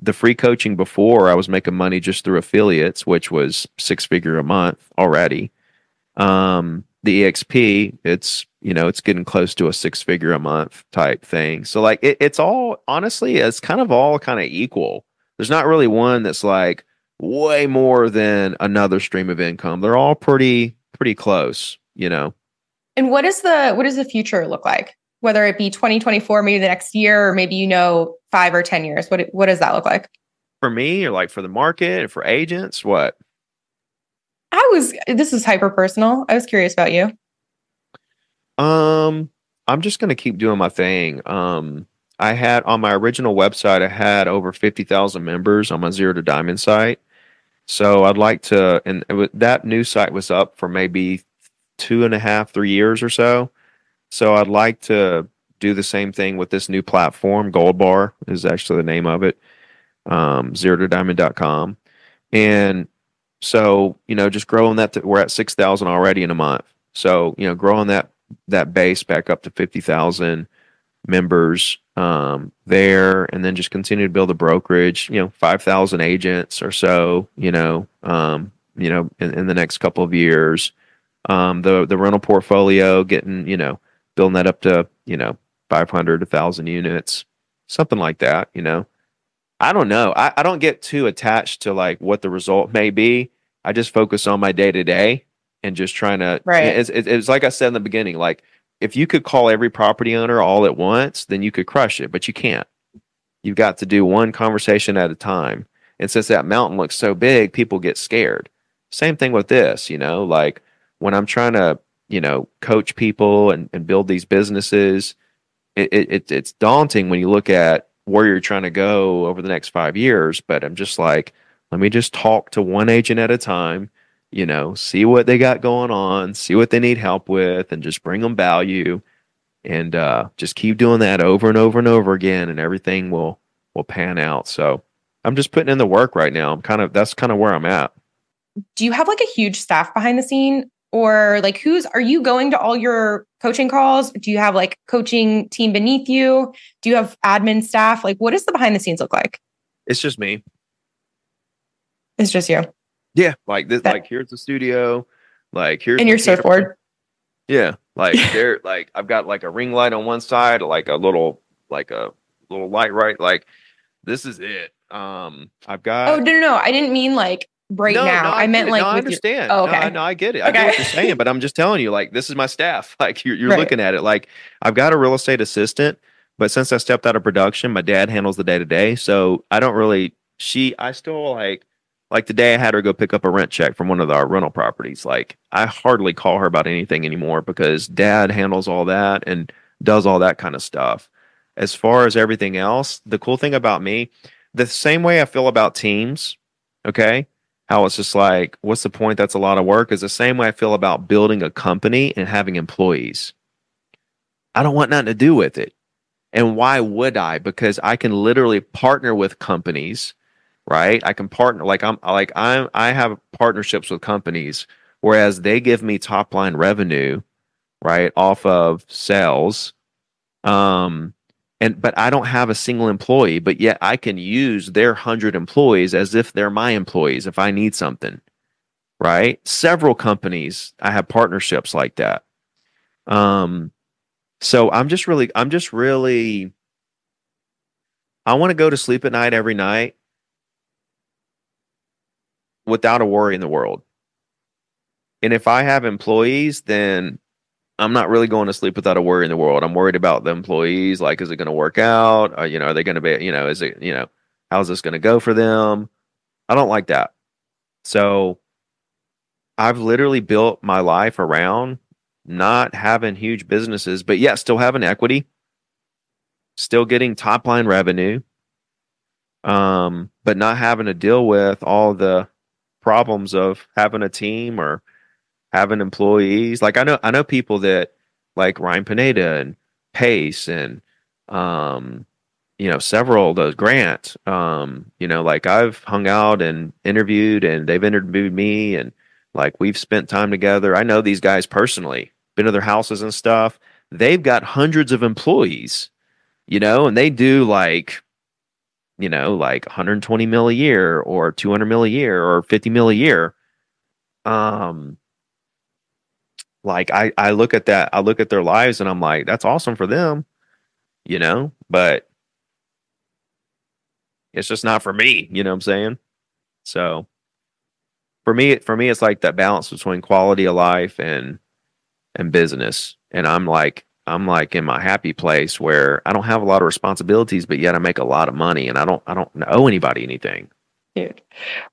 Speaker 1: the free coaching before I was making money just through affiliates, which was six figure a month already. Um, the EXP, it's you know, it's getting close to a six figure a month type thing. So like it, it's all honestly, it's kind of all kind of equal. There's not really one that's like way more than another stream of income. They're all pretty pretty close, you know.
Speaker 2: And what is the what does the future look like? whether it be 2024, maybe the next year, or maybe you know five or 10 years? What, what does that look like?
Speaker 1: For me, or like for the market, for agents, what?
Speaker 2: I was, this is hyper personal. I was curious about you.
Speaker 1: Um, I'm just going to keep doing my thing. Um, I had on my original website, I had over 50,000 members on my zero to diamond site. So I'd like to, and that new site was up for maybe two and a half, three years or so. So I'd like to do the same thing with this new platform. Gold Bar is actually the name of it. Um, zero to diamond.com. And so, you know, just growing that, to, we're at 6,000 already in a month. So, you know, growing that, that base back up to 50,000 members um, there and then just continue to build a brokerage, you know, 5,000 agents or so, you know, um, you know, in, in the next couple of years. Um, the, the rental portfolio getting, you know, building that up to, you know, 500, 1,000 units, something like that, you know. I don't know. I, I don't get too attached to like what the result may be. I just focus on my day to day and just trying to.
Speaker 2: Right.
Speaker 1: It's, it's like I said in the beginning. Like if you could call every property owner all at once, then you could crush it, but you can't. You've got to do one conversation at a time. And since that mountain looks so big, people get scared. Same thing with this, you know, like when I'm trying to you know coach people and, and build these businesses it, it, it's daunting when you look at where you're trying to go over the next five years but i'm just like let me just talk to one agent at a time you know see what they got going on see what they need help with and just bring them value and uh, just keep doing that over and over and over again and everything will will pan out. So i'm just putting in the work right now. I'm kind of that's kind of where i'm at.
Speaker 2: Do you have like a huge staff behind the scene or like who's are you going to all your coaching calls? Do you have like coaching team beneath you? Do you have admin staff? Like what does the behind the scenes look like?
Speaker 1: It's just me.
Speaker 2: It's just you.
Speaker 1: Yeah like this that, like here's the studio. Like here's
Speaker 2: and your surfboard.
Speaker 1: Yeah like there like i've got like a ring light on one side like a little like a little light right like this is it. Um i've got
Speaker 2: oh no no no. I didn't mean like right
Speaker 1: No,
Speaker 2: now.
Speaker 1: no,
Speaker 2: I, meant
Speaker 1: it.
Speaker 2: like
Speaker 1: no, I
Speaker 2: with your-
Speaker 1: understand.
Speaker 2: Oh, okay.
Speaker 1: I, no, I get it. I get what you're saying, but I'm just telling you, like, this is my staff. Like, you're, you're
Speaker 2: Right.
Speaker 1: looking at it. Like, I've got a real estate assistant, but since I stepped out of production, my dad handles the day to day. So I don't really. She, I still like, like today I had her go pick up a rent check from one of our rental properties. Like, I hardly call her about anything anymore because dad handles all that and does all that kind of stuff. As far as everything else, the cool thing about me, the same way I feel about teams, okay, how it's just like, what's the point? That's a lot of work. Is the same way I feel about building a company and having employees. I don't want nothing to do with it. And why would I? Because I can literally partner with companies, right? I can partner like I'm like I'm I have partnerships with companies, whereas they give me top line revenue, right, off of sales. Um and but I don't have a single employee, but yet I can use their hundred employees as if they're my employees if I need something. Right? Several companies I have partnerships like that. Um so I'm just really I'm just really I want to go to sleep at night every night without a worry in the world. And if I have employees, then I'm not really going to sleep without a worry in the world. I'm worried about the employees. Like, is it going to work out? Or, you know, are they going to be, you know, is it, you know, how's this going to go for them? I don't like that. So I've literally built my life around not having huge businesses, but yet still having equity, still getting top line revenue, um, but not having to deal with all the problems of having a team or having employees. Like I know I know people that like Ryan Pineda and Pace and um you know several of those Grant um you know like I've hung out and interviewed and they've interviewed me and like we've spent time together. I know these guys personally, been to their houses and stuff. They've got hundreds of employees, you know, and they do like you know, like 120 mil a year or 200 mil a year or 50 mil a year. Um, like I, I look at that, I look at their lives and I'm like, that's awesome for them, you know, but it's just not for me, you know what I'm saying? So for me, for me, it's like that balance between quality of life and, and business. And I'm like, I'm like in my happy place where I don't have a lot of responsibilities, but yet I make a lot of money and I don't, I don't owe anybody anything.
Speaker 2: Dude,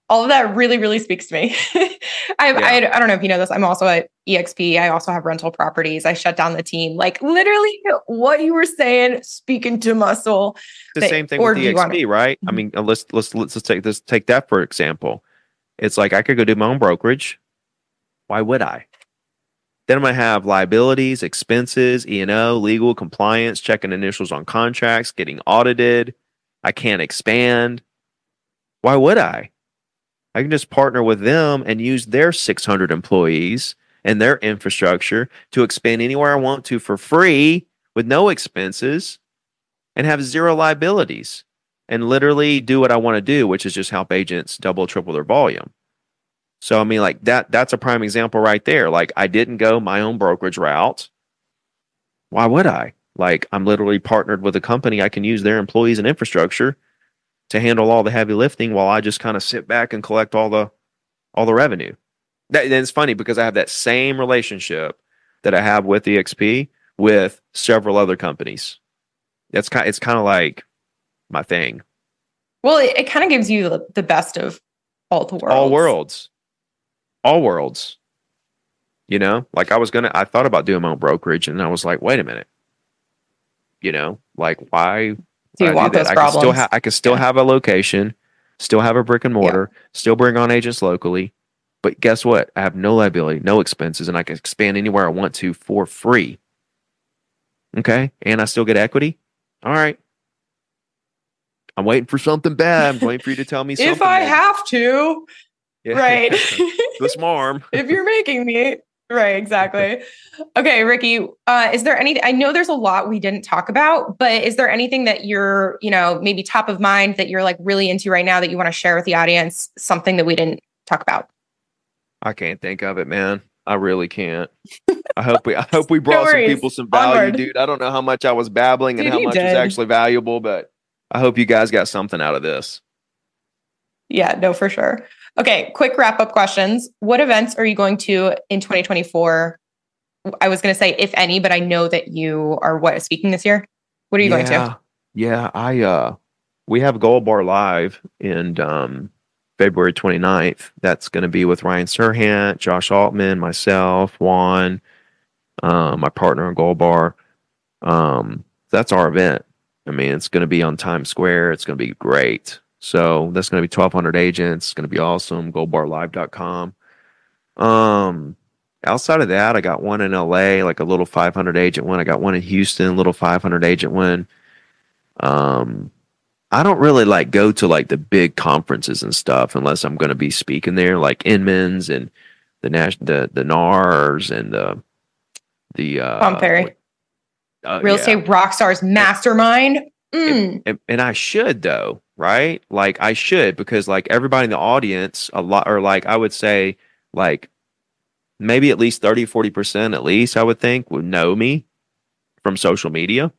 Speaker 2: all of that really, really speaks to me. I, I, I don't know if you know this. I'm also at EXP. I also have rental properties. I shut down the team. Like literally, what you were saying, speaking to muscle.
Speaker 1: the
Speaker 2: But-
Speaker 1: same thing with
Speaker 2: you wanna-
Speaker 1: EXP, right? I
Speaker 2: Mhm.
Speaker 1: mean, uh, let's let's let's just take this take that for example. It's like I could go do my own brokerage. Why would I? Then I'm gonna have liabilities, expenses, E and O, legal, compliance, checking initials on contracts, getting audited. I can't expand. Why would I? I can just partner with them and use their 600 employees and their infrastructure to expand anywhere I want to for free with no expenses and have zero liabilities and literally do what I want to do, which is just help agents double, triple their volume. So I mean, like that that's a prime example right there. Like I didn't go my own brokerage route. Why would I? Like I'm literally partnered with a company. I can use their employees and infrastructure to handle all the heavy lifting while I just kind of sit back and collect all the all the revenue. That and it's funny because I have that same relationship that I have with EXP with several other companies. That's kind it's kind of like my thing.
Speaker 2: Well, it, it kind of gives you the, the best of all the worlds.
Speaker 1: All worlds. All worlds. You know, like I was gonna I thought about doing my own brokerage and I was like, wait a minute. You know, like why
Speaker 2: Do you
Speaker 1: I
Speaker 2: want
Speaker 1: that?
Speaker 2: those
Speaker 1: I can still
Speaker 2: problems?
Speaker 1: ha- I can still
Speaker 2: Yeah.
Speaker 1: have a location, still have a brick and mortar, still bring on agents locally. But guess what? I have no liability, no expenses, and I can expand anywhere I want to for free. Okay. And I still get equity. All right. I'm waiting for something bad. I'm waiting for you to tell me something.
Speaker 2: if I have to,
Speaker 1: Yeah.
Speaker 2: right?
Speaker 1: this marm.
Speaker 2: if you're making me right exactly okay ricky uh is there any i know there's a lot we didn't talk about but is there anything that you're you know maybe top of mind that you're like really into right now that you want to share with the audience something that we didn't talk about
Speaker 1: I can't think of it, man. I really can't. I hope we I hope we brought some people some value,
Speaker 2: Onward.
Speaker 1: dude. I don't know how much I was babbling and how much was actually valuable, but I hope you guys got something out of this.
Speaker 2: Yeah no for sure Okay, quick wrap up questions. What events are you going to in 2024? I was going to say if any, but I know that you are what speaking this year. What are you going to?
Speaker 1: Yeah, I uh we have Gold Bar Live in um February 29th. That's going to be with Ryan Serhant, Josh Altman, myself, Juan, um, my partner in Gold Bar. Um, that's our event. I mean, it's going to be on Times Square. It's going to be great. So that's going to be 1,200 agents. It's going to be awesome. GoldBarLive.com. Um, outside of that, I got one in LA, like a little 500 agent one. I got one in Houston, little 500 agent one. Um, I don't really like go to like the big conferences and stuff unless I'm going to be speaking there, like Inman's and the Nash, the the NARS and the the uh,
Speaker 2: Tom Ferry,
Speaker 1: uh,
Speaker 2: real
Speaker 1: yeah.
Speaker 2: estate rock stars mastermind. Mm.
Speaker 1: and, and I should though, right? Like I should because like everybody in the audience, a lot or like I would say like maybe at least 30 40% at least I would think would know me from social media.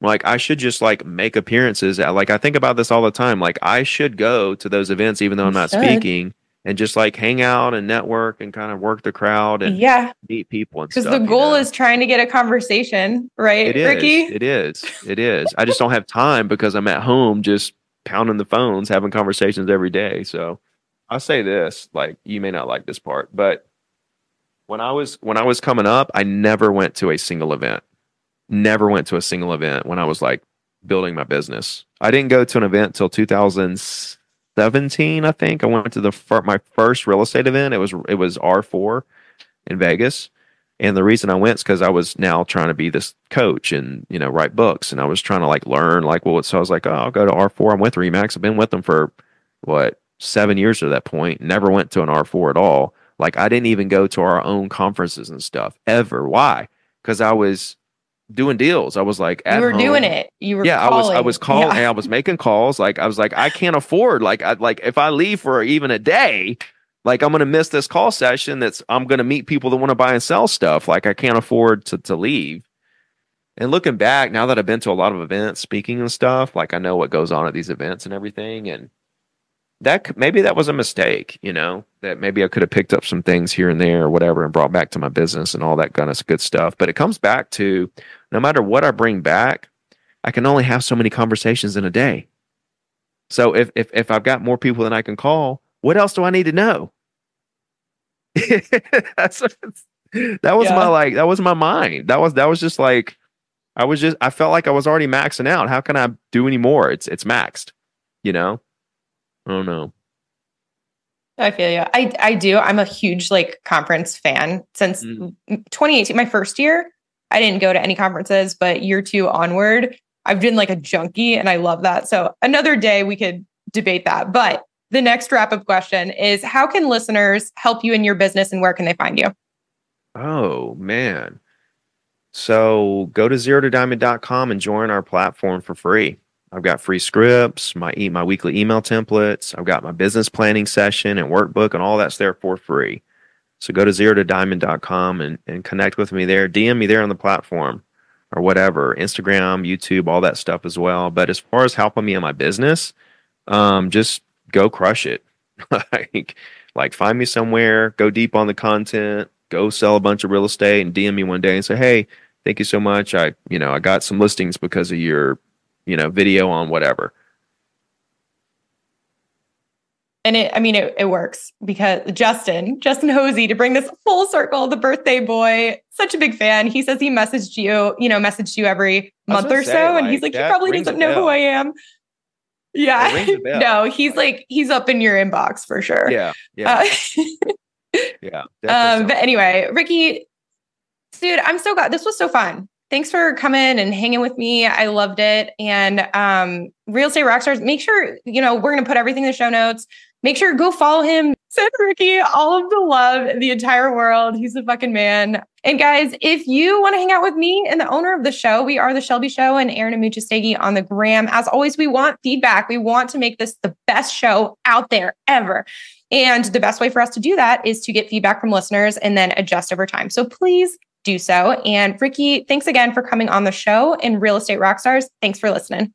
Speaker 1: Like I should just like make appearances. At, like I think about this all the time. Like I should go to those events even though I'm not
Speaker 2: should.
Speaker 1: speaking and just like hang out and network and kind of work the crowd and
Speaker 2: Yeah,
Speaker 1: meet people and
Speaker 2: because the
Speaker 1: you
Speaker 2: goal
Speaker 1: know?
Speaker 2: is trying to get a conversation, right,
Speaker 1: It is.
Speaker 2: Ricky?
Speaker 1: It is. It is. I just don't have time because I'm at home just pounding the phones, having conversations every day. So I'll say this, like you may not like this part, but when I was when I was coming up, I never went to a single event. Never went to a single event when I was like building my business. I didn't go to an event till 2017, I think. I went to the my first real estate event. It was it was R4 in Vegas. And the reason I went is because I was now trying to be this coach and you know write books, and I was trying to like learn like well, so I was like, oh, I'll go to R four. I'm with Remax. I've been with them for what seven years at that point. Never went to an R four at all. Like I didn't even go to our own conferences and stuff ever. Why? Because I was doing deals. I was like, at
Speaker 2: You were
Speaker 1: home.
Speaker 2: doing it. You were
Speaker 1: Yeah, I was I was calling
Speaker 2: Yeah.
Speaker 1: I was making calls. Like I was like, I can't afford like I like if I leave for even a day, like I'm gonna miss this call session that's I'm gonna meet people that want to buy and sell stuff. Like I can't afford to to leave. And looking back, now that I've been to a lot of events, speaking and stuff, like I know what goes on at these events and everything. And that maybe that was a mistake, you know, that maybe I could have picked up some things here and there or whatever and brought back to my business and all that kind of good stuff. But it comes back to no matter what I bring back, I can only have so many conversations in a day. So if if if I've got more people than I can call, what else do I need to know? That's that was
Speaker 2: Yeah.
Speaker 1: my like that was my mind. That was that was just like I was just I felt like I was already maxing out. How can I do any more? It's it's maxed, you know? I don't know.
Speaker 2: I feel you. I I do. I'm a huge like conference fan since
Speaker 1: Mm.
Speaker 2: 2018, my first year. I didn't go to any conferences, but year two onward, I've been like a junkie and I love that. So another day we could debate that. But the next wrap up question is how can listeners help you in your business and where can they find you?
Speaker 1: Oh man. So go to zero to diamond.com and join our platform for free. I've got free scripts, my e- my weekly email templates, I've got my business planning session and workbook and all that's there for free. So go to zero to diamond.com and, and connect with me there. DM me there on the platform or whatever, Instagram, YouTube, all that stuff as well. But as far as helping me in my business, um, just go crush it. like, like find me somewhere, go deep on the content, go sell a bunch of real estate and DM me one day and say, Hey, thank you so much. I, you know, I got some listings because of your, you know, video on whatever.
Speaker 2: And it, I mean, it, it works because Justin, Justin Hosey, to bring this full circle, the birthday boy, such a big fan. He says he messaged you, you know, messaged you every month
Speaker 1: gonna
Speaker 2: or so.
Speaker 1: say,
Speaker 2: and he's
Speaker 1: like,
Speaker 2: like, he probably doesn't know who. I am. Yeah.
Speaker 1: It rings a bell.
Speaker 2: no, he's like, he's up in your inbox for sure.
Speaker 1: Yeah. Yeah.
Speaker 2: Uh,
Speaker 1: yeah.
Speaker 2: um, but anyway, Ricky, dude, I'm so glad this was so fun. Thanks for coming and hanging with me. I loved it. And um, Real Estate Rockstars, make sure, you know, we're going to put everything in the show notes. Make sure go follow him. Send Ricky all of the love the entire world. He's a fucking man. And guys, if you want to hang out with me and the owner of the show, we are the Shelby Show and Aaron Amuchastegui on the gram. As always, we want feedback. We want to make this the best show out there ever. And the best way for us to do that is to get feedback from listeners and then adjust over time. So please do so. And Ricky, thanks again for coming on the show. And Real Estate Rockstars, thanks for listening.